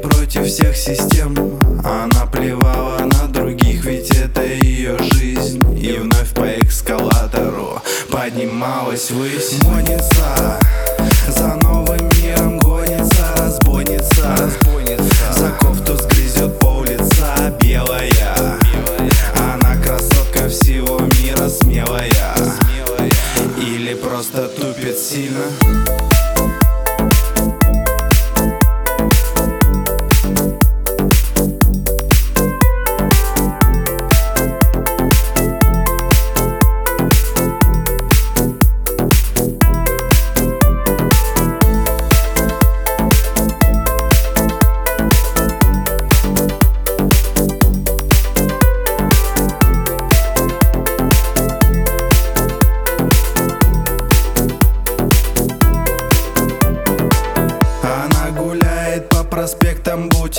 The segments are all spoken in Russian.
против всех систем. Она плевала на других, ведь это ее жизнь. И вновь по эскалатору поднималась ввысь. Гонится, за новым миром гонится Разбойница, за кофту сгрызет пол лица белая. Она красотка всего мира смелая. Или просто тупит сильно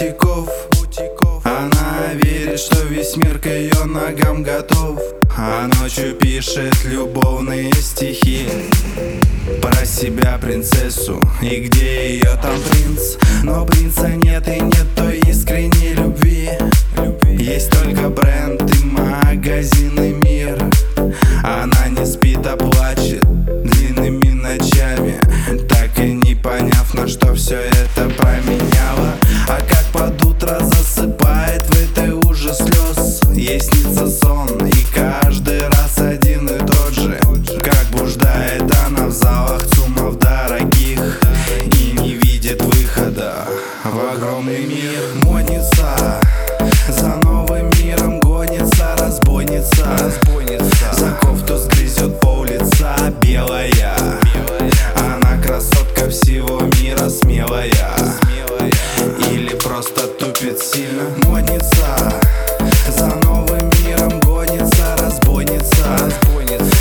бутиков. Она верит, что весь мир к ее ногам готов. А ночью пишет любовные стихи Про себя принцессу. И где ее там принц? Но принца нет и нет той искренней любви. Есть только бренд и магазин и мир Она не спит, а плачет В огромный мир модница За новым миром гонится разбойница, разбойница. За кофту сгрызет пол лица белая. белая Она красотка всего мира смелая, смелая. Или просто тупит сильно Модница за новым миром гонится разбойница, разбойница.